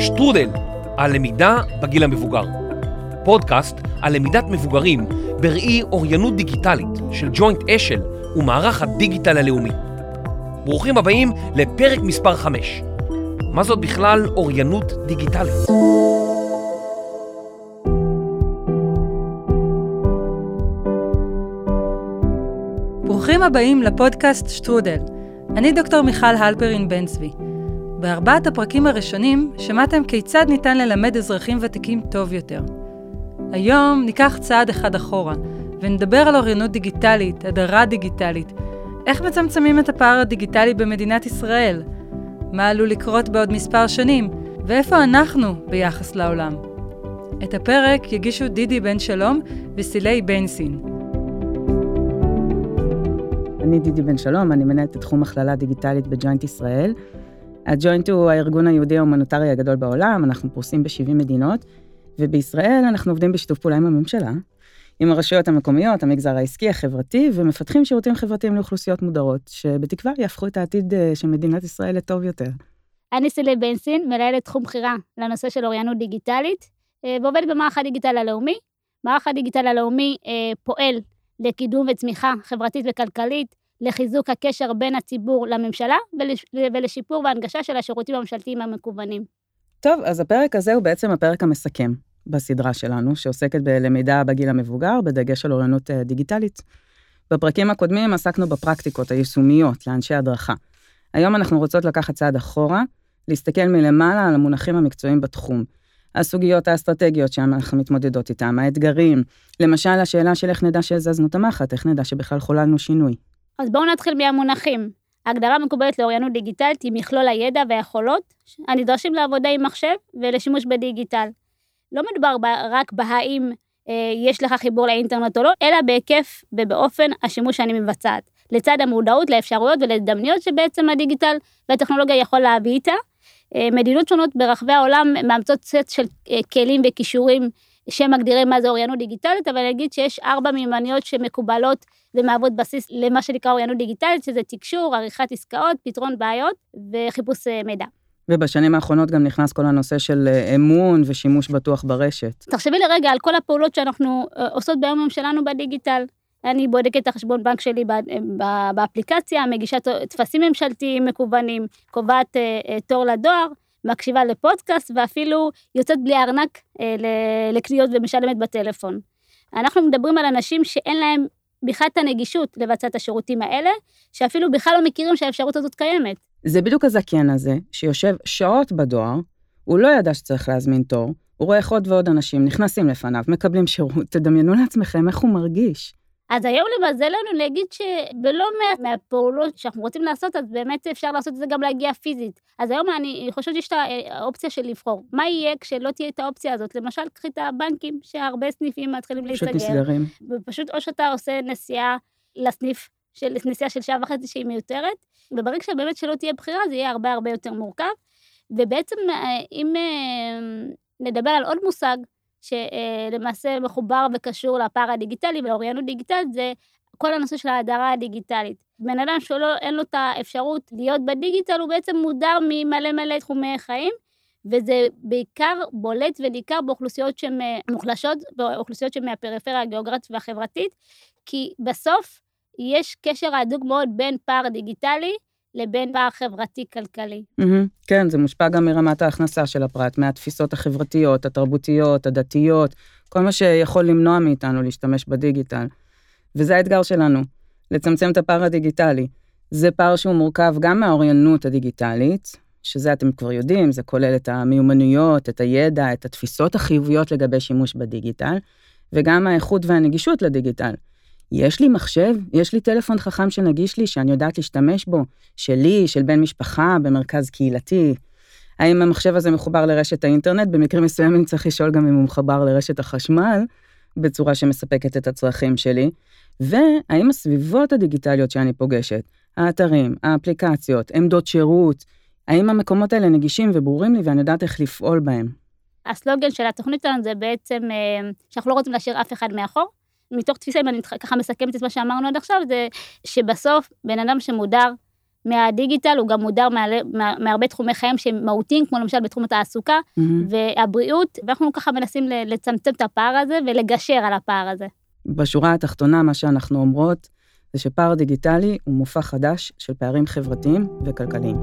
שטרודל, הלמידה בגיל המבוגר. פודקאסט על למידת מבוגרים בראי אוריינות דיגיטלית של ג'וינט אשל ומערך הדיגיטל הלאומי. ברוכים הבאים לפרק מספר 5. מה זאת בכלל אוריינות דיגיטלית? ברוכים הבאים לפודקאסט שטרודל. אני דוקטור מיכל הלפרין בן צבי. בארבעת הפרקים הראשונים שמעתם כיצד ניתן ללמד אזרחים ותיקים טוב יותר. היום ניקח צעד אחד אחורה ונדבר על אוריינות דיגיטלית, הדרה דיגיטלית, איך מצמצמים את הפער הדיגיטלי במדינת ישראל, מה עלול לקרות בעוד מספר שנים, ואיפה אנחנו ביחס לעולם. את הפרק יגישו דידי בן שלום וסילי בנסין. אני דידי בן שלום, אני מנהלת את תחום הכללה דיגיטלית בג'וינט ישראל. הג'וינט הוא הארגון היהודי ההומניטרי הגדול בעולם, אנחנו פרוסים ב-70 מדינות, ובישראל אנחנו עובדים בשיתוף פעולה עם הממשלה, עם הרשויות המקומיות, המגזר העסקי, החברתי, ומפתחים שירותים חברתיים לאוכלוסיות מודרות, שבתקווה יהפכו את העתיד אה, של מדינת ישראל לטוב יותר. אני סילי בנסין, מנהלת תחום בחירה לנושא של אוריינות דיגיטלית, אה, ועובדת במערך הדיגיטל הלאומי. מערך הדיגיטל הלאומי אה, פועל לקידום וצמיחה חברתית וכלכלית, לחיזוק הקשר בין הציבור לממשלה ולשיפור והנגשה של השירותים הממשלתיים המקוונים. טוב, אז הפרק הזה הוא בעצם הפרק המסכם בסדרה שלנו, שעוסקת בלמידה בגיל המבוגר, בדגש על אוריינות אה, דיגיטלית. בפרקים הקודמים עסקנו בפרקטיקות היישומיות לאנשי הדרכה. היום אנחנו רוצות לקחת צעד אחורה, להסתכל מלמעלה על המונחים המקצועיים בתחום. הסוגיות האסטרטגיות שאנחנו מתמודדות איתן, האתגרים, למשל השאלה של איך נדע שהזזנו את המחט, איך נדע שבכלל חוללנו שינוי. אז בואו נתחיל מהמונחים. ההגדרה המקובלת לאוריינות דיגיטלית היא מכלול הידע והיכולות הנדרשים לעבודה עם מחשב ולשימוש בדיגיטל. לא מדובר רק בהאם אה, יש לך חיבור לאינטרנט או לא, אלא בהיקף ובאופן השימוש שאני מבצעת. לצד המודעות לאפשרויות ולהזדמנויות שבעצם הדיגיטל והטכנולוגיה יכול להביא איתה. אה, מדינות שונות ברחבי העולם מאמצות סט של אה, כלים וכישורים שמגדירים מה זה אוריינות דיגיטלית, אבל אני אגיד שיש ארבע מיומנויות שמקובלות ומהוות בסיס למה שנקרא אוריינות דיגיטלית, שזה תקשור, עריכת עסקאות, פתרון בעיות וחיפוש אה, מידע. ובשנים האחרונות גם נכנס כל הנושא של אה, אמון ושימוש בטוח ברשת. תחשבי לרגע על כל הפעולות שאנחנו אה, עושות ביום שלנו בדיגיטל. אני בודקת את החשבון בנק שלי באפליקציה, מגישה טפסים ממשלתיים מקוונים, קובעת תור לדואר, מקשיבה לפודקאסט ואפילו יוצאת בלי ארנק לקניות ומשלמת בטלפון. אנחנו מדברים על אנשים שאין להם בכלל את הנגישות לבצע את השירותים האלה, שאפילו בכלל לא מכירים שהאפשרות הזאת קיימת. זה בדיוק הזכיין הזה, שיושב שעות בדואר, הוא לא ידע שצריך להזמין תור, הוא רואה איך עוד ועוד אנשים נכנסים לפניו, מקבלים שירות, תדמיינו לעצמכם איך הוא מרגיש. אז היום למזלנו להגיד שבלא מעט מהפעולות שאנחנו רוצים לעשות, אז באמת אפשר לעשות את זה גם להגיע פיזית. אז היום אני חושבת שיש את האופציה של לבחור. מה יהיה כשלא תהיה את האופציה הזאת? למשל, קחי את הבנקים, שהרבה סניפים מתחילים להיסגר. פשוט נסגרים. ופשוט או שאתה עושה נסיעה לסניף, של, נסיעה של שעה וחצי שהיא מיותרת, וברגע שבאמת שלא תהיה בחירה, זה יהיה הרבה הרבה יותר מורכב. ובעצם, אה, אם אה, נדבר על עוד מושג, שלמעשה מחובר וקשור לפער הדיגיטלי ולאוריינות דיגיטלית, זה כל הנושא של ההדרה הדיגיטלית. בן אדם שאין לו את האפשרות להיות בדיגיטל, הוא בעצם מודר ממלא מלא תחומי חיים, וזה בעיקר בולט וניכר באוכלוסיות שהן אה, מוחלשות, באוכלוסיות שהן מהפריפריה הגיאוגרפית והחברתית, כי בסוף יש קשר הדוק מאוד בין פער דיגיטלי לבין פער חברתי-כלכלי. Mm-hmm. כן, זה מושפע גם מרמת ההכנסה של הפרט, מהתפיסות החברתיות, התרבותיות, הדתיות, כל מה שיכול למנוע מאיתנו להשתמש בדיגיטל. וזה האתגר שלנו, לצמצם את הפער הדיגיטלי. זה פער שהוא מורכב גם מהאוריינות הדיגיטלית, שזה אתם כבר יודעים, זה כולל את המיומנויות, את הידע, את התפיסות החיוביות לגבי שימוש בדיגיטל, וגם האיכות והנגישות לדיגיטל. יש לי מחשב, יש לי טלפון חכם שנגיש לי, שאני יודעת להשתמש בו, שלי, של בן משפחה, במרכז קהילתי. האם המחשב הזה מחובר לרשת האינטרנט? במקרים מסוימים צריך לשאול גם אם הוא מחובר לרשת החשמל, בצורה שמספקת את הצרכים שלי. והאם הסביבות הדיגיטליות שאני פוגשת, האתרים, האפליקציות, עמדות שירות, האם המקומות האלה נגישים וברורים לי ואני יודעת איך לפעול בהם? הסלוגן של התוכנית שלנו זה בעצם אה, שאנחנו לא רוצים להשאיר אף אחד מאחור. מתוך תפיסה, אם אני ככה מסכמת את מה שאמרנו עד עכשיו, זה שבסוף בן אדם שמודר מהדיגיטל, הוא גם מודר מהרבה תחומי חיים שהם מהותיים, כמו למשל בתחום התעסוקה mm-hmm. והבריאות, ואנחנו ככה מנסים לצמצם את הפער הזה ולגשר על הפער הזה. בשורה התחתונה, מה שאנחנו אומרות, זה שפער דיגיטלי הוא מופע חדש של פערים חברתיים וכלכליים.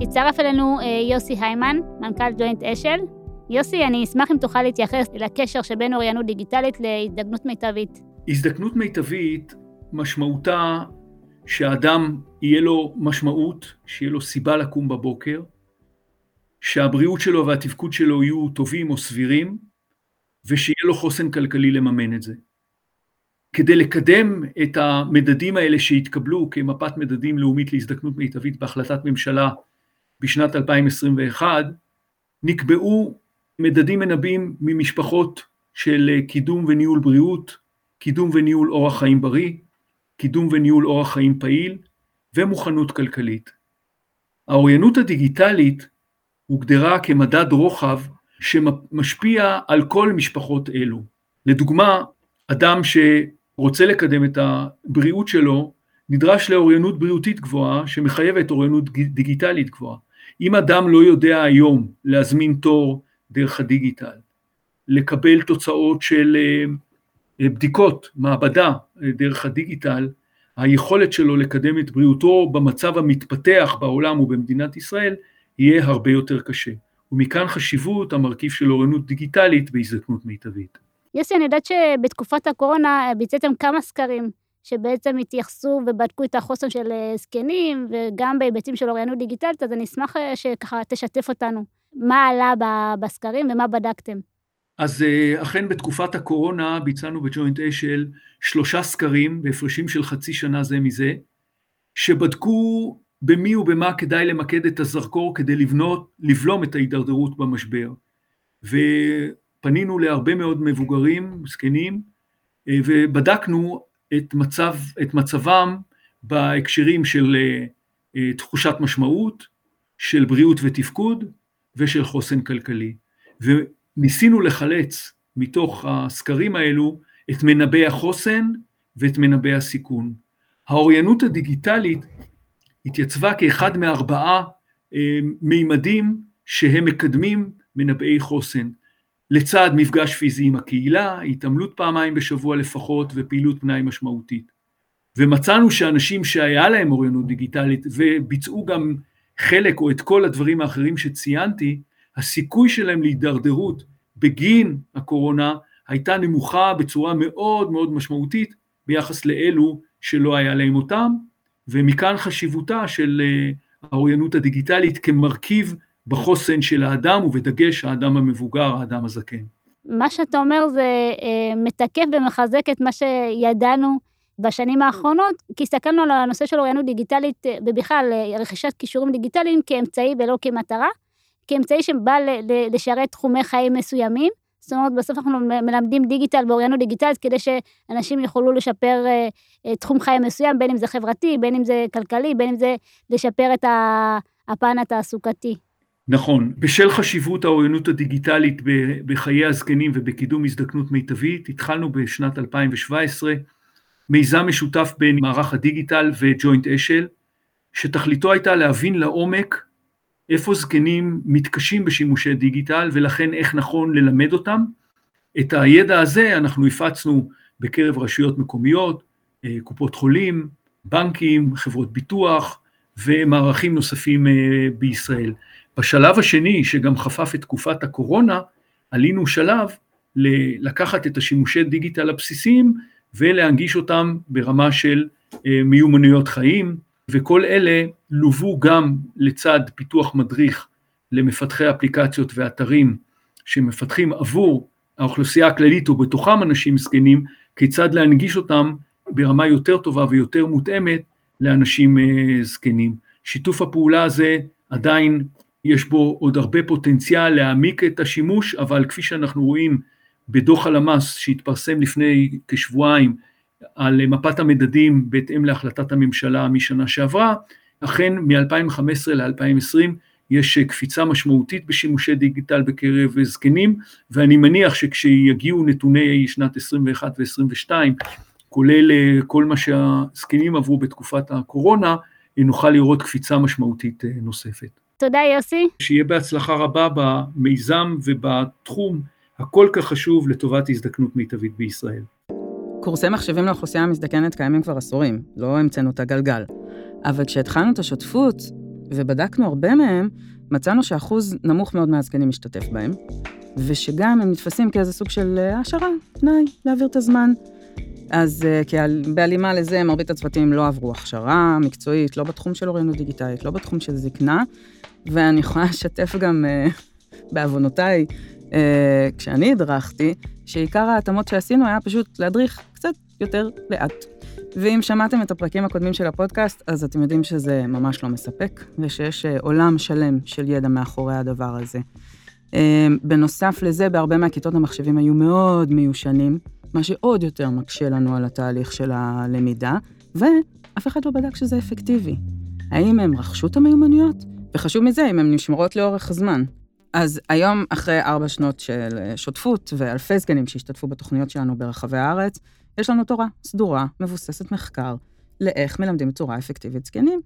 הצטרף אלינו אה, יוסי היימן, מנכ"ל ג'וינט אשל. יוסי, אני אשמח אם תוכל להתייחס לקשר שבין אוריינות דיגיטלית להזדקנות מיטבית. הזדקנות מיטבית משמעותה שהאדם יהיה לו משמעות, שיהיה לו סיבה לקום בבוקר, שהבריאות שלו והתפקוד שלו יהיו טובים או סבירים, ושיהיה לו חוסן כלכלי לממן את זה. כדי לקדם את המדדים האלה שהתקבלו כמפת מדדים לאומית להזדקנות מיטבית בהחלטת ממשלה בשנת 2021, נקבעו מדדים מנבאים ממשפחות של קידום וניהול בריאות, קידום וניהול אורח חיים בריא, קידום וניהול אורח חיים פעיל ומוכנות כלכלית. האוריינות הדיגיטלית הוגדרה כמדד רוחב שמשפיע על כל משפחות אלו. לדוגמה, אדם שרוצה לקדם את הבריאות שלו, נדרש לאוריינות בריאותית גבוהה שמחייבת אוריינות דיגיטלית גבוהה. אם אדם לא יודע היום להזמין תור דרך הדיגיטל, לקבל תוצאות של אה, אה, בדיקות מעבדה אה, דרך הדיגיטל, היכולת שלו לקדם את בריאותו במצב המתפתח בעולם ובמדינת ישראל יהיה הרבה יותר קשה. ומכאן חשיבות המרכיב של אוריינות דיגיטלית בהזדקנות מיטבית. יוסי, אני יודעת שבתקופת הקורונה ביצעתם כמה סקרים שבעצם התייחסו ובדקו את החוסן של זקנים וגם בהיבטים של אוריינות דיגיטלית, אז אני אשמח שככה תשתף אותנו. מה עלה בסקרים ומה בדקתם? אז אה, אכן בתקופת הקורונה ביצענו בג'וינט אשל שלושה סקרים בהפרשים של חצי שנה זה מזה, שבדקו במי ובמה כדאי למקד את הזרקור כדי לבנות, לבלום את ההידרדרות במשבר. ופנינו להרבה מאוד מבוגרים, זקנים, אה, ובדקנו את, מצב, את מצבם בהקשרים של אה, תחושת משמעות, של בריאות ותפקוד ושל חוסן כלכלי. ניסינו לחלץ מתוך הסקרים האלו את מנבאי החוסן ואת מנבאי הסיכון. האוריינות הדיגיטלית התייצבה כאחד מארבעה אה, מימדים שהם מקדמים מנבאי חוסן. לצד מפגש פיזי עם הקהילה, התעמלות פעמיים בשבוע לפחות ופעילות פנאי משמעותית. ומצאנו שאנשים שהיה להם אוריינות דיגיטלית וביצעו גם חלק או את כל הדברים האחרים שציינתי, הסיכוי שלהם להידרדרות בגין הקורונה הייתה נמוכה בצורה מאוד מאוד משמעותית ביחס לאלו שלא היה להם אותם, ומכאן חשיבותה של אה, האוריינות הדיגיטלית כמרכיב בחוסן של האדם, ובדגש האדם המבוגר, האדם הזקן. מה שאתה אומר זה אה, מתקף ומחזק את מה שידענו בשנים האחרונות, כי הסתכלנו על הנושא של אוריינות דיגיטלית, אה, ובכלל רכישת כישורים דיגיטליים כאמצעי ולא כמטרה. כאמצעי שבא לשרת תחומי חיים מסוימים. זאת אומרת, בסוף אנחנו מלמדים דיגיטל באוריינות דיגיטלית כדי שאנשים יוכלו לשפר uh, תחום חיים מסוים, בין אם זה חברתי, בין אם זה כלכלי, בין אם זה לשפר את הפן התעסוקתי. נכון. בשל חשיבות האוריינות הדיגיטלית בחיי הזקנים ובקידום הזדקנות מיטבית, התחלנו בשנת 2017 מיזם משותף בין מערך הדיגיטל וג'וינט אשל, שתכליתו הייתה להבין לעומק איפה זקנים מתקשים בשימושי דיגיטל ולכן איך נכון ללמד אותם. את הידע הזה אנחנו הפצנו בקרב רשויות מקומיות, אה, קופות חולים, בנקים, חברות ביטוח ומערכים נוספים אה, בישראל. בשלב השני, שגם חפף את תקופת הקורונה, עלינו שלב לקחת את השימושי דיגיטל הבסיסיים ולהנגיש אותם ברמה של אה, מיומנויות חיים, וכל אלה לוו גם לצד פיתוח מדריך למפתחי אפליקציות ואתרים שמפתחים עבור האוכלוסייה הכללית ובתוכם אנשים זקנים, כיצד להנגיש אותם ברמה יותר טובה ויותר מותאמת לאנשים אה, זקנים. שיתוף הפעולה הזה עדיין יש בו עוד הרבה פוטנציאל להעמיק את השימוש, אבל כפי שאנחנו רואים בדוח הלמ"ס שהתפרסם לפני כשבועיים על מפת המדדים בהתאם להחלטת הממשלה משנה שעברה, אכן מ-2015 ל-2020 יש קפיצה משמעותית בשימושי דיגיטל בקרב זקנים, ואני מניח שכשיגיעו נתוני שנת 21 ו-22, כולל כל מה שהזקנים עברו בתקופת הקורונה, נוכל לראות קפיצה משמעותית נוספת. תודה יוסי. שיהיה בהצלחה רבה במיזם ובתחום הכל כך חשוב לטובת הזדקנות מיטבית בישראל. קורסי מחשבים לאוכלוסייה המזדקנת קיימים כבר עשורים, לא המצאנו את הגלגל. אבל כשהתחלנו את השותפות ובדקנו הרבה מהם, מצאנו שאחוז נמוך מאוד מהזקנים משתתף בהם, ושגם הם נתפסים כאיזה סוג של אה, העשרה, פנאי, להעביר את הזמן. אז אה, בהלימה לזה, מרבית הצוותים לא עברו הכשרה מקצועית, לא בתחום של אוריינות דיגיטלית, לא בתחום של זקנה, ואני יכולה לשתף גם, אה, בעוונותיי, כשאני הדרכתי, שעיקר ההתאמות שעשינו היה פשוט להדריך קצת יותר לאט. ואם שמעתם את הפרקים הקודמים של הפודקאסט, אז אתם יודעים שזה ממש לא מספק, ושיש עולם שלם של ידע מאחורי הדבר הזה. אמ, בנוסף לזה, בהרבה מהכיתות המחשבים היו מאוד מיושנים, מה שעוד יותר מקשה לנו על התהליך של הלמידה, ואף אחד לא בדק שזה אפקטיבי. האם הם רכשו את המיומנויות? וחשוב מזה, אם הן נשמרות לאורך הזמן. אז היום, אחרי ארבע שנות של שותפות ואלפי סגנים שהשתתפו בתוכניות שלנו ברחבי הארץ, יש לנו תורה סדורה, מבוססת מחקר, לאיך מלמדים בצורה אפקטיבית זקנים.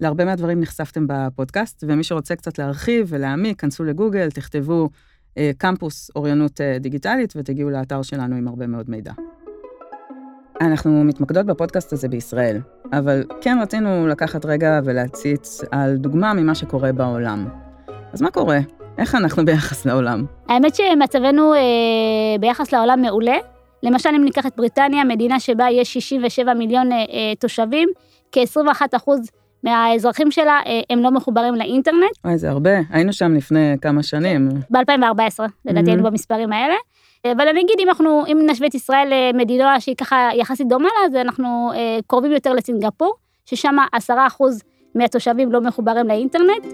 להרבה מהדברים נחשפתם בפודקאסט, ומי שרוצה קצת להרחיב ולהעמיק, כנסו לגוגל, תכתבו אה, קמפוס אוריינות אה, דיגיטלית ותגיעו לאתר שלנו עם הרבה מאוד מידע. אנחנו מתמקדות בפודקאסט הזה בישראל, אבל כן רצינו לקחת רגע ולהציץ על דוגמה ממה שקורה בעולם. אז מה קורה? איך אנחנו ביחס לעולם? האמת שמצבנו אה, ביחס לעולם מעולה. למשל, אם ניקח את בריטניה, מדינה שבה יש 67 מיליון אה, אה, תושבים, כ-21 אחוז מהאזרחים שלה אה, הם לא מחוברים לאינטרנט. אוי, זה הרבה, היינו שם לפני כמה שנים. ב-2014, לדעתי היינו במספרים האלה. אבל אני אגיד, אם אנחנו, אם נשווה את ישראל למדינה שהיא ככה יחסית דומה לה, אז אנחנו אה, קרובים יותר לסינגפור, ששם עשרה אחוז מהתושבים לא מחוברים לאינטרנט.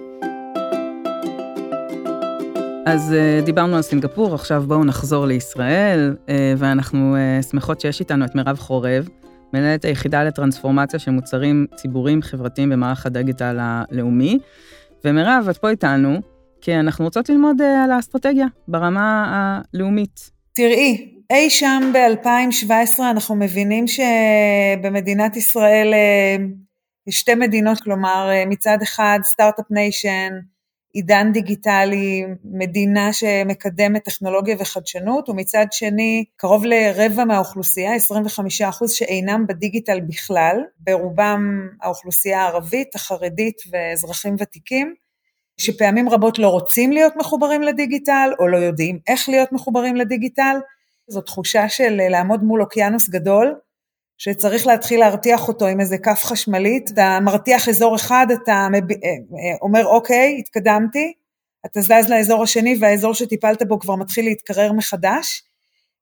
אז דיברנו על סינגפור, עכשיו בואו נחזור לישראל, ואנחנו שמחות שיש איתנו את מירב חורב, מנהלת היחידה לטרנספורמציה של מוצרים ציבוריים חברתיים במערך הדיגיטל הלאומי. ומירב, את פה איתנו, כי אנחנו רוצות ללמוד אה, על האסטרטגיה ברמה הלאומית. תראי, אי שם ב-2017 אנחנו מבינים שבמדינת ישראל אה, יש שתי מדינות, כלומר אה, מצד אחד start-up nation, עידן דיגיטלי, מדינה שמקדמת טכנולוגיה וחדשנות, ומצד שני קרוב לרבע מהאוכלוסייה, 25 אחוז, שאינם בדיגיטל בכלל, ברובם האוכלוסייה הערבית, החרדית ואזרחים ותיקים, שפעמים רבות לא רוצים להיות מחוברים לדיגיטל, או לא יודעים איך להיות מחוברים לדיגיטל. זו תחושה של לעמוד מול אוקיינוס גדול, שצריך להתחיל להרתיח אותו עם איזה כף חשמלית, אתה מרתיח אזור אחד, אתה מב... אה, אה, אומר אוקיי, התקדמתי, אתה זז לאזור השני והאזור שטיפלת בו כבר מתחיל להתקרר מחדש.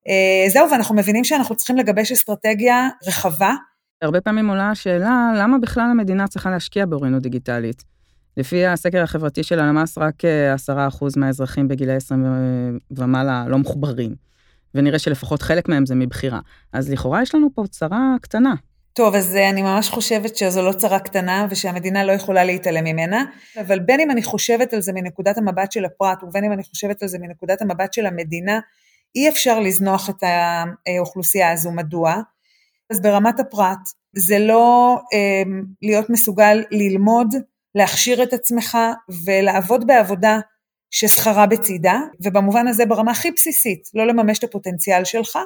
אה, זהו, ואנחנו מבינים שאנחנו צריכים לגבש אסטרטגיה רחבה. הרבה פעמים עולה השאלה, למה בכלל המדינה צריכה להשקיע באוריינות דיגיטלית? לפי הסקר החברתי של הלמ"ס, רק 10% מהאזרחים בגילי 20 ומעלה לא מחוברים. ונראה שלפחות חלק מהם זה מבחירה. אז לכאורה יש לנו פה צרה קטנה. טוב, אז אה, אני ממש חושבת שזו לא צרה קטנה ושהמדינה לא יכולה להתעלם ממנה, אבל בין אם אני חושבת על זה מנקודת המבט של הפרט ובין אם אני חושבת על זה מנקודת המבט של המדינה, אי אפשר לזנוח את האוכלוסייה הזו. מדוע? אז ברמת הפרט, זה לא אה, להיות מסוגל ללמוד, להכשיר את עצמך ולעבוד בעבודה ששכרה בצידה, ובמובן הזה ברמה הכי בסיסית, לא לממש את הפוטנציאל שלך.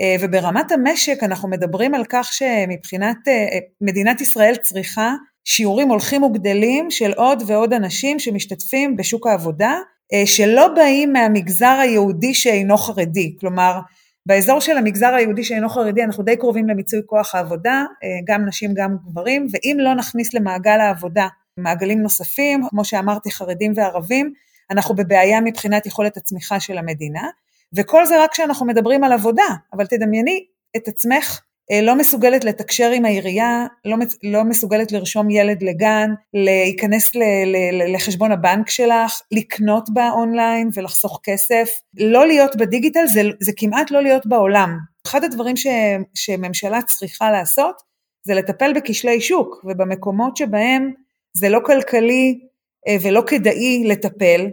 אה, וברמת המשק אנחנו מדברים על כך שמבחינת אה, אה, מדינת ישראל צריכה שיעורים הולכים וגדלים של עוד ועוד אנשים שמשתתפים בשוק העבודה, שלא באים מהמגזר היהודי שאינו חרדי. כלומר, באזור של המגזר היהודי שאינו חרדי אנחנו די קרובים למיצוי כוח העבודה, גם נשים גם גברים, ואם לא נכניס למעגל העבודה מעגלים נוספים, כמו שאמרתי, חרדים וערבים, אנחנו בבעיה מבחינת יכולת הצמיחה של המדינה, וכל זה רק כשאנחנו מדברים על עבודה, אבל תדמייני את עצמך אה, לא מסוגלת לתקשר עם העירייה, לא, לא מסוגלת לרשום ילד לגן, להיכנס ל, ל, לחשבון הבנק שלך, לקנות באונליין ולחסוך כסף. לא להיות בדיגיטל זה, זה כמעט לא להיות בעולם. אחד הדברים ש, שממשלה צריכה לעשות זה לטפל בכשלי שוק, ובמקומות שבהם זה לא כלכלי ולא כדאי לטפל,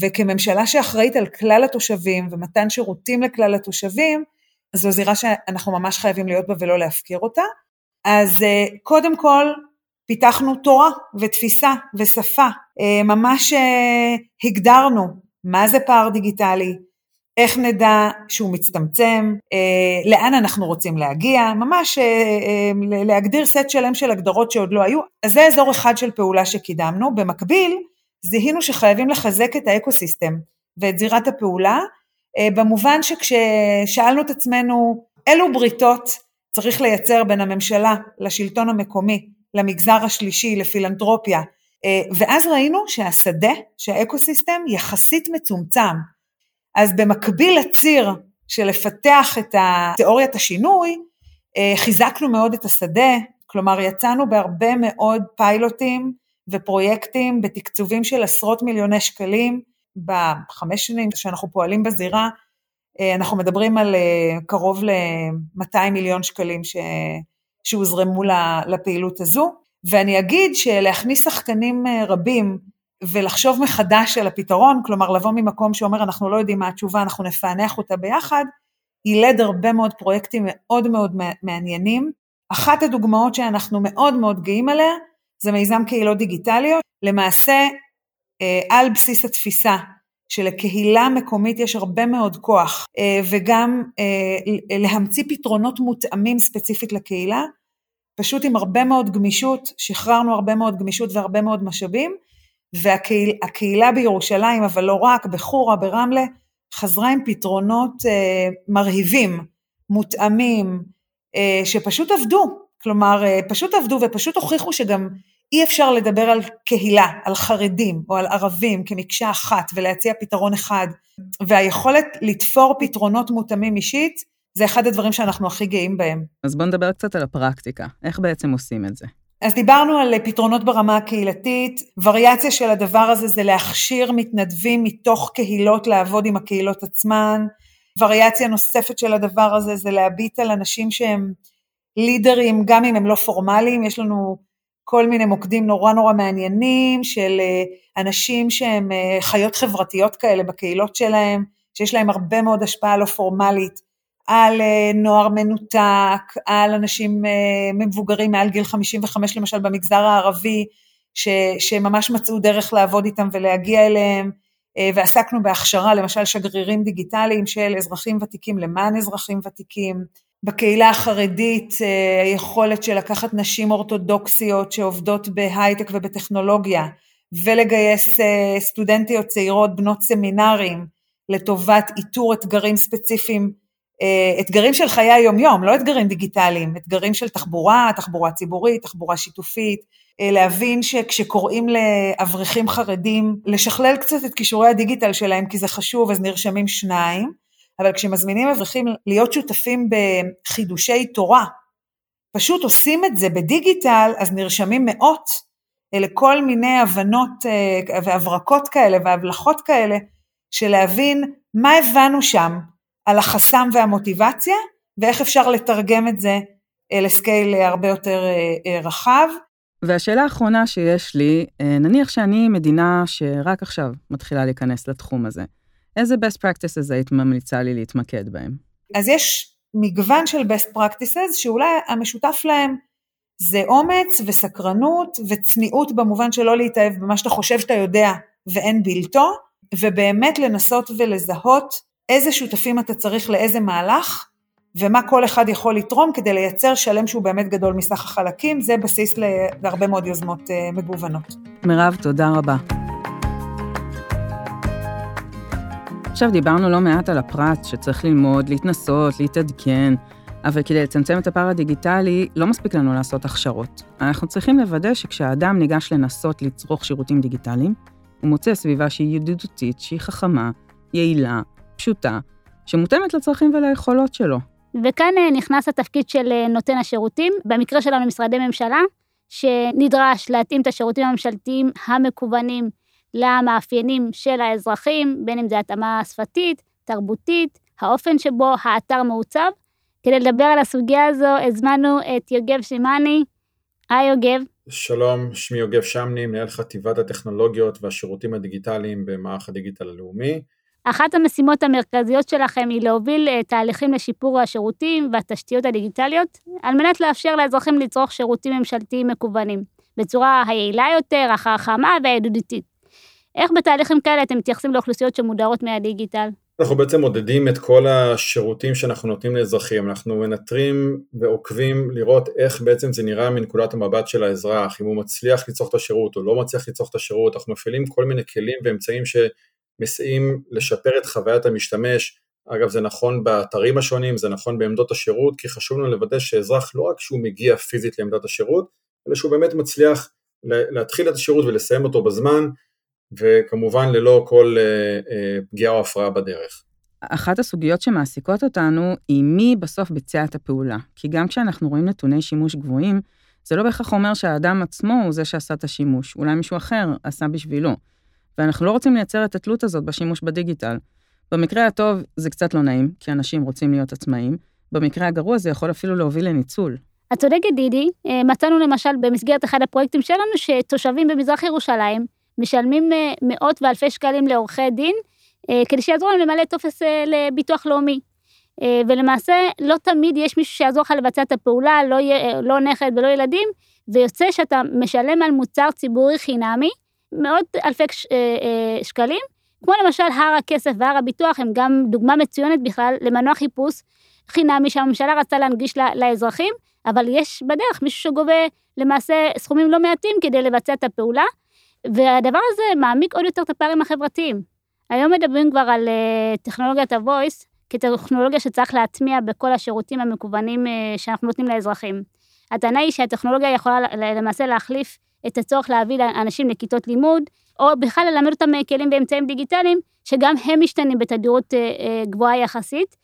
וכממשלה שאחראית על כלל התושבים ומתן שירותים לכלל התושבים, זו זירה שאנחנו ממש חייבים להיות בה ולא להפקיר אותה. אז אה, קודם כל, פיתחנו תורה ותפיסה ושפה, אה, ממש אה, הגדרנו מה זה פער דיגיטלי, איך נדע שהוא מצטמצם, לאן אנחנו רוצים להגיע, ממש להגדיר סט שלם של הגדרות שעוד לא היו. אז זה אזור אחד של פעולה שקידמנו. במקביל, זיהינו שחייבים לחזק את האקוסיסטם ואת זירת הפעולה, במובן שכששאלנו את עצמנו אילו בריתות צריך לייצר בין הממשלה לשלטון המקומי, למגזר השלישי, לפילנטרופיה, אה, ואז ראינו שהשדה, שהאקוסיסטם יחסית מצומצם. אז במקביל לציר של לפתח את תיאוריית השינוי, אה, חיזקנו מאוד את השדה, כלומר יצאנו בהרבה מאוד פיילוטים ופרויקטים בתקצובים של עשרות מיליוני שקלים. בחמש שנים שאנחנו פועלים בזירה, אה, אנחנו מדברים על אה, קרוב ל-200 מיליון שקלים ש... שהוזרמו לפעילות הזו, ואני אגיד שלהכניס שחקנים רבים ולחשוב מחדש על הפתרון, כלומר לבוא ממקום שאומר אנחנו לא יודעים מה התשובה, אנחנו נפענח אותה ביחד, יילד הרבה מאוד פרויקטים מאוד מאוד מעניינים. אחת הדוגמאות שאנחנו מאוד מאוד גאים עליה זה מיזם קהילות דיגיטליות, למעשה על בסיס התפיסה שלקהילה מקומית יש הרבה מאוד כוח, אה, וגם אה, להמציא פתרונות מותאמים ספציפית לקהילה, פשוט עם הרבה מאוד גמישות, שחררנו הרבה מאוד גמישות והרבה מאוד משאבים, והקהילה בירושלים, אבל לא רק, בחורה, ברמלה, חזרה עם פתרונות אה, מרהיבים, מותאמים, שפשוט עבדו, כלומר, פשוט עבדו ופשוט הוכיחו שגם אי אפשר לדבר על קהילה, על חרדים או על ערבים כמקשה אחת ולהציע פתרון אחד, והיכולת לתפור פתרונות מותאמים אישית, זה אחד הדברים שאנחנו הכי גאים בהם. אז בואו נדבר קצת על הפרקטיקה, איך בעצם עושים את זה? אז דיברנו על פתרונות ברמה הקהילתית, וריאציה של הדבר הזה זה להכשיר מתנדבים מתוך קהילות לעבוד עם הקהילות עצמן, וריאציה נוספת של הדבר הזה זה להביט על אנשים שהם לידרים, גם אם הם לא פורמליים, יש לנו כל מיני מוקדים נורא נורא מעניינים של אה, אנשים שהם אה, חיות חברתיות כאלה בקהילות שלהם, שיש להם הרבה מאוד השפעה לא פורמלית על אה, נוער מנותק, על אנשים מבוגרים מעל גיל 55 למשל במגזר הערבי, ש, שממש מצאו דרך לעבוד איתם ולהגיע אליהם, ועסקנו בהכשרה למשל שגרירים דיגיטליים של אזרחים ותיקים למען אזרחים ותיקים, בקהילה החרדית אה, היכולת של לקחת נשים אורתודוקסיות שעובדות בהייטק ובטכנולוגיה ולגייס אה, סטודנטיות צעירות בנות סמינרים לטובת איתור אתגרים ספציפיים, אה, אתגרים של חיי היומיום, לא אתגרים דיגיטליים, אתגרים של תחבורה, תחבורה ציבורית, תחבורה שיתופית, להבין שכשקוראים לאברכים חרדים לשכלל קצת את כישורי הדיגיטל שלהם כי זה חשוב אז נרשמים שניים אבל כשמזמינים אברכים להיות שותפים בחידושי תורה, פשוט עושים את זה בדיגיטל, אז נרשמים מאות לכל מיני הבנות אה, והברקות כאלה והבלחות כאלה, של להבין מה הבנו שם על החסם והמוטיבציה, ואיך אפשר לתרגם את זה אה, לסקייל הרבה יותר אה, רחב. והשאלה האחרונה שיש לי, נניח שאני מדינה שרק עכשיו מתחילה להיכנס לתחום הזה. איזה best practices היית ממליצה לי להתמקד בהם? אז יש מגוון של best practices שאולי המשותף להם זה אומץ וסקרנות וצניעות במובן שלא להתאהב במה שאתה חושב שאתה יודע ואין בלתו, ובאמת לנסות ולזהות איזה שותפים אתה צריך לאיזה מהלך, ומה כל אחד יכול לתרום כדי לייצר שלם שהוא באמת גדול מסך החלקים, זה בסיס להרבה מאוד יוזמות אה, מגוונות. מירב, תודה רבה. עכשיו דיברנו לא מעט על הפרט שצריך ללמוד, להתנסות, להתעדכן, אבל כדי לצמצם את הפער הדיגיטלי, לא מספיק לנו לעשות הכשרות. אנחנו צריכים לוודא שכשהאדם ניגש לנסות לצרוך שירותים דיגיטליים, הוא מוצא סביבה שהיא ידידותית, שהיא חכמה, יעילה, פשוטה, שמותאמת לצרכים וליכולות שלו. וכאן אה, נכנס התפקיד של אה, נותן השירותים, במקרה שלנו משרדי ממשלה, שנדרש להתאים את השירותים הממשלתיים המקוונים למאפיינים של האזרחים, בין אם זה התאמה שפתית, תרבותית, האופן שבו האתר מעוצב. כדי לדבר על הסוגיה הזו, הזמנו את יוגב שימני. היי יוגב. שלום, שמי יוגב שמני, מנהל חטיבת הטכנולוגיות והשירותים הדיגיטליים במערך הדיגיטל הלאומי. אחת המשימות המרכזיות שלכם היא להוביל אה, תהליכים לשיפור השירותים והתשתיות הדיגיטליות, על מנת לאפשר לאזרחים לצרוך שירותים ממשלתיים מקוונים, בצורה היעילה יותר, החכמה והידידותית. איך בתהליכים כאלה אתם מתייחסים לאוכלוסיות שמודרות מהדיגיטל? אנחנו בעצם מודדים את כל השירותים שאנחנו נותנים לאזרחים, אנחנו מנטרים ועוקבים לראות איך בעצם זה נראה מנקודת המבט של האזרח, אם הוא מצליח לצרוך את השירות או לא מצליח לצרוך את השירות, אנחנו מפעילים כל מיני כלים ואמצעים שמסייעים לשפר את חוויית המשתמש, אגב זה נכון באתרים השונים, זה נכון בעמדות השירות, כי חשוב לנו לוודא שאזרח לא רק שהוא מגיע פיזית לעמדת השירות, אלא שהוא באמת מצליח להתחיל את השירות ולסיים אותו בזמן, וכמובן ללא כל אה, אה, פגיעה או הפרעה בדרך. אחת הסוגיות שמעסיקות אותנו היא מי בסוף ביצע את הפעולה. כי גם כשאנחנו רואים נתוני שימוש גבוהים, זה לא בהכרח אומר שהאדם עצמו הוא זה שעשה את השימוש, אולי מישהו אחר עשה בשבילו. ואנחנו לא רוצים לייצר את התלות הזאת בשימוש בדיגיטל. במקרה הטוב זה קצת לא נעים, כי אנשים רוצים להיות עצמאיים, במקרה הגרוע זה יכול אפילו להוביל לניצול. את צודקת דידי, אה, מצאנו למשל במסגרת אחד הפרויקטים שלנו שתושבים במזרח ירושלים משלמים אה, מאות ואלפי שקלים לעורכי דין, אה, כדי שיעזרו להם למלא טופס לביטוח לאומי. ולמעשה, לא תמיד יש מישהו שיעזור לך לבצע את הפעולה, לא, לא נכד ולא ילדים, ויוצא שאתה משלם על מוצר ציבורי חינמי, מאות אלפי שקלים, כמו למשל הר הכסף והר הביטוח, הם גם דוגמה מצוינת בכלל למנוע חיפוש חינמי שהממשלה רצתה להנגיש לאזרחים, אבל יש בדרך מישהו שגובה למעשה סכומים לא מעטים כדי לבצע את הפעולה, והדבר הזה מעמיק עוד יותר את הפערים החברתיים. היום מדברים כבר על uh, טכנולוגיית ה-voice כטכנולוגיה שצריך להטמיע בכל השירותים המקוונים שאנחנו נותנים לאזרחים. הטענה היא שהטכנולוגיה יכולה למעשה להחליף את הצורך להביא אנשים לכיתות לימוד, או בכלל ללמד אותם כלים ואמצעים דיגיטליים, שגם הם משתנים בתדירות uh, גבוהה יחסית.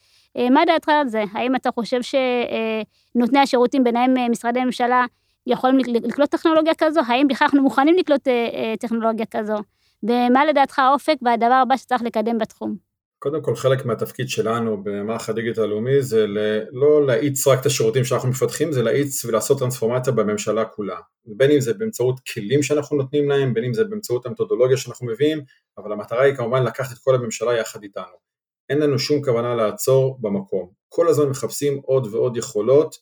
מה דעתך על זה? האם אתה חושב שנותני השירותים, ביניהם משרדי ממשלה, יכולים לקלוט טכנולוגיה כזו? האם בכלל אנחנו מוכנים לקלוט אה, אה, טכנולוגיה כזו? ומה לדעתך האופק והדבר הבא שצריך לקדם בתחום? קודם כל חלק מהתפקיד שלנו במערך הדיגיטל הלאומי זה לא להאיץ רק את השירותים שאנחנו מפתחים, זה להאיץ ולעשות טרנספורמציה בממשלה כולה. בין אם זה באמצעות כלים שאנחנו נותנים להם, בין אם זה באמצעות המתודולוגיה שאנחנו מביאים, אבל המטרה היא כמובן לקחת את כל הממשלה יחד איתנו. אין לנו שום כוונה לעצור במקום. כל הזמן מחפשים עוד ועוד יכולות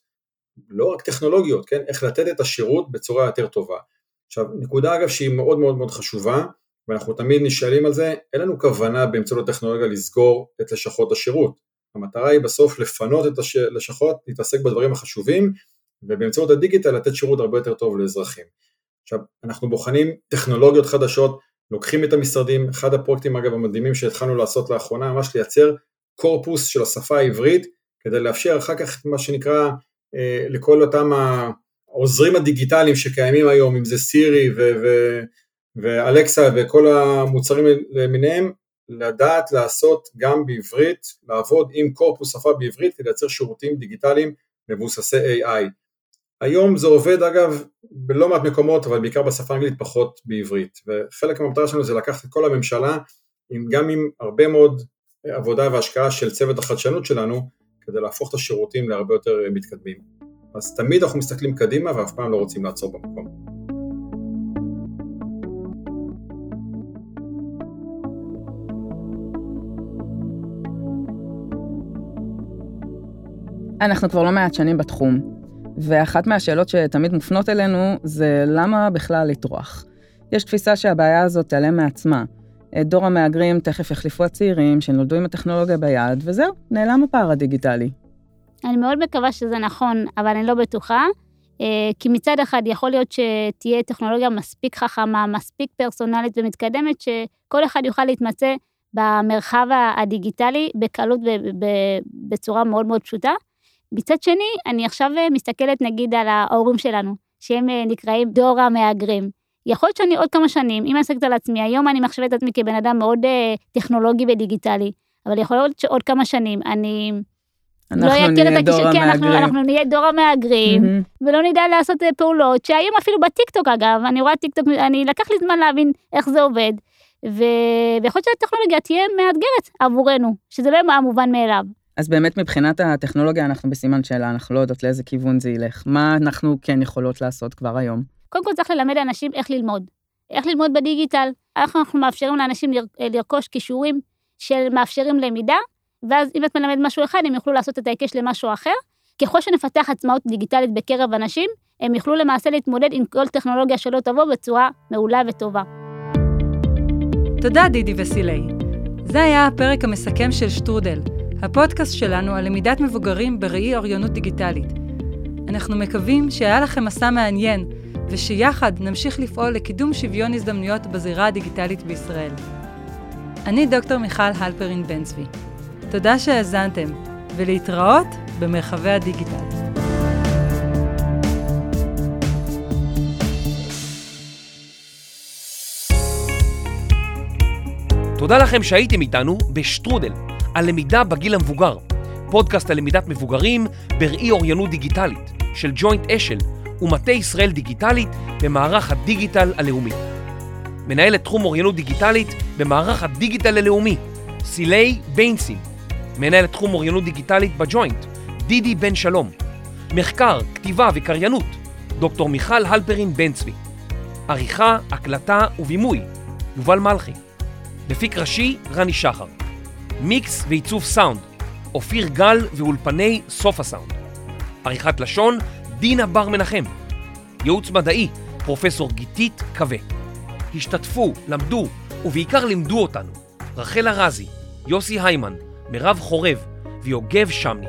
לא רק טכנולוגיות, כן, איך לתת את השירות בצורה יותר טובה. עכשיו, נקודה אגב שהיא מאוד מאוד מאוד חשובה, ואנחנו תמיד נשאלים על זה, אין לנו כוונה באמצעות הטכנולוגיה לסגור את לשכות השירות. המטרה היא בסוף לפנות את הלשכות, להתעסק בדברים החשובים, ובאמצעות הדיגיטל לתת שירות הרבה יותר טוב לאזרחים. עכשיו, אנחנו בוחנים טכנולוגיות חדשות, לוקחים את המשרדים, אחד הפרויקטים אגב המדהימים שהתחלנו לעשות לאחרונה, ממש לייצר קורפוס של השפה העברית, כדי לאפשר אחר כך מה שנקרא אה, לכל אותם העוזרים הדיגיטליים שקיימים היום, אם זה סירי ו- ואלקסה וכל המוצרים למיניהם, לדעת לעשות גם בעברית, לעבוד עם קורפוס שפה בעברית כדי לייצר שירותים דיגיטליים מבוססי AI. היום זה עובד אגב בלא מעט מקומות, אבל בעיקר בשפה האנגלית פחות בעברית, וחלק מהמטרה שלנו זה לקחת את כל הממשלה, גם עם הרבה מאוד עבודה והשקעה של צוות החדשנות שלנו, כדי להפוך את השירותים להרבה יותר מתקדמים. אז תמיד אנחנו מסתכלים קדימה ואף פעם לא רוצים לעצור במקום. אנחנו כבר לא מעט שנים בתחום, ואחת מהשאלות שתמיד מופנות אלינו זה למה בכלל לטרוח. יש תפיסה שהבעיה הזאת תיעלם מעצמה, את דור המהגרים תכף יחליפו הצעירים שנולדו עם הטכנולוגיה ביד, וזהו, נעלם הפער הדיגיטלי. אני מאוד מקווה שזה נכון, אבל אני לא בטוחה. אה, כי מצד אחד יכול להיות שתהיה טכנולוגיה מספיק חכמה, מספיק פרסונלית ומתקדמת, שכל אחד יוכל להתמצא במרחב הדיגיטלי בקלות בצורה מאוד מאוד פשוטה. מצד שני, אני עכשיו מסתכלת נגיד על ההורים שלנו, שהם אה, נקראים דור המהגרים. יכול להיות שאני עוד כמה שנים, אם אני מסתכלת על עצמי, היום אני מחשבת את עצמי כבן אדם מאוד uh, טכנולוגי ודיגיטלי, אבל יכול להיות שעוד כמה שנים אני... לא אנחנו לא נהיה דור המהגרים. אנחנו, אנחנו נהיה דור המהגרים, mm-hmm. ולא נדע לעשות פעולות, שהיום אפילו בטיקטוק אגב, אני רואה טיקטוק, אני לקח לי זמן להבין איך זה עובד, ו... ויכול להיות שהטכנולוגיה תהיה מאתגרת עבורנו, שזה לא יהיה מובן מאליו. אז באמת מבחינת הטכנולוגיה אנחנו בסימן שאלה, אנחנו לא יודעות לאיזה כיוון זה ילך. מה אנחנו כן יכולות לעשות כבר היום? קודם כל צריך ללמד אנשים איך ללמוד. איך ללמוד בדיגיטל, איך אנחנו מאפשרים לאנשים לרכוש כישורים של מאפשרים למידה, ואז אם את מלמד משהו אחד, הם יוכלו לעשות את ההיקש למשהו אחר. ככל שנפתח עצמאות דיגיטלית בקרב אנשים, הם יוכלו למעשה להתמודד עם כל טכנולוגיה שלא תבוא בצורה מעולה וטובה. תודה דידי וסילי. זה היה הפרק המסכם של שטרודל, הפודקאסט שלנו על למידת מבוגרים בראי אוריינות דיגיטלית. אנחנו מקווים שהיה לכם מסע מעניין, ושיחד נמשיך לפעול לקידום שוויון הזדמנויות בזירה הדיגיטלית בישראל. אני דוקטור מיכל הלפרין בן צבי. תודה שהאזנתם, ולהתראות במרחבי הדיגיטל. תודה לכם שהייתם איתנו בשטרודל, על למידה בגיל המבוגר, פודקאסט על למידת מבוגרים בראי אוריינות דיגיטלית של ג'וינט אשל ומטה ישראל דיגיטלי במערך הדיגיטל הלאומי. מנהלת תחום אוריינות דיגיטלית במערך הדיגיטל הלאומי, סילי ביינסין. מנהלת תחום אוריינות דיגיטלית בג'וינט, דידי בן שלום. מחקר, כתיבה וקריינות, דוקטור מיכל הלפרין בן צבי. עריכה, הקלטה ובימוי, יובל מלכי. מפיק ראשי, רני שחר. מיקס ועיצוב סאונד, אופיר גל ואולפני סוף הסאונד. עריכת לשון, דינה בר מנחם. ייעוץ מדעי, פרופסור גיתית קווה. השתתפו, למדו ובעיקר לימדו אותנו רחל ארזי, יוסי היימן, מירב חורב ויוגב שמני.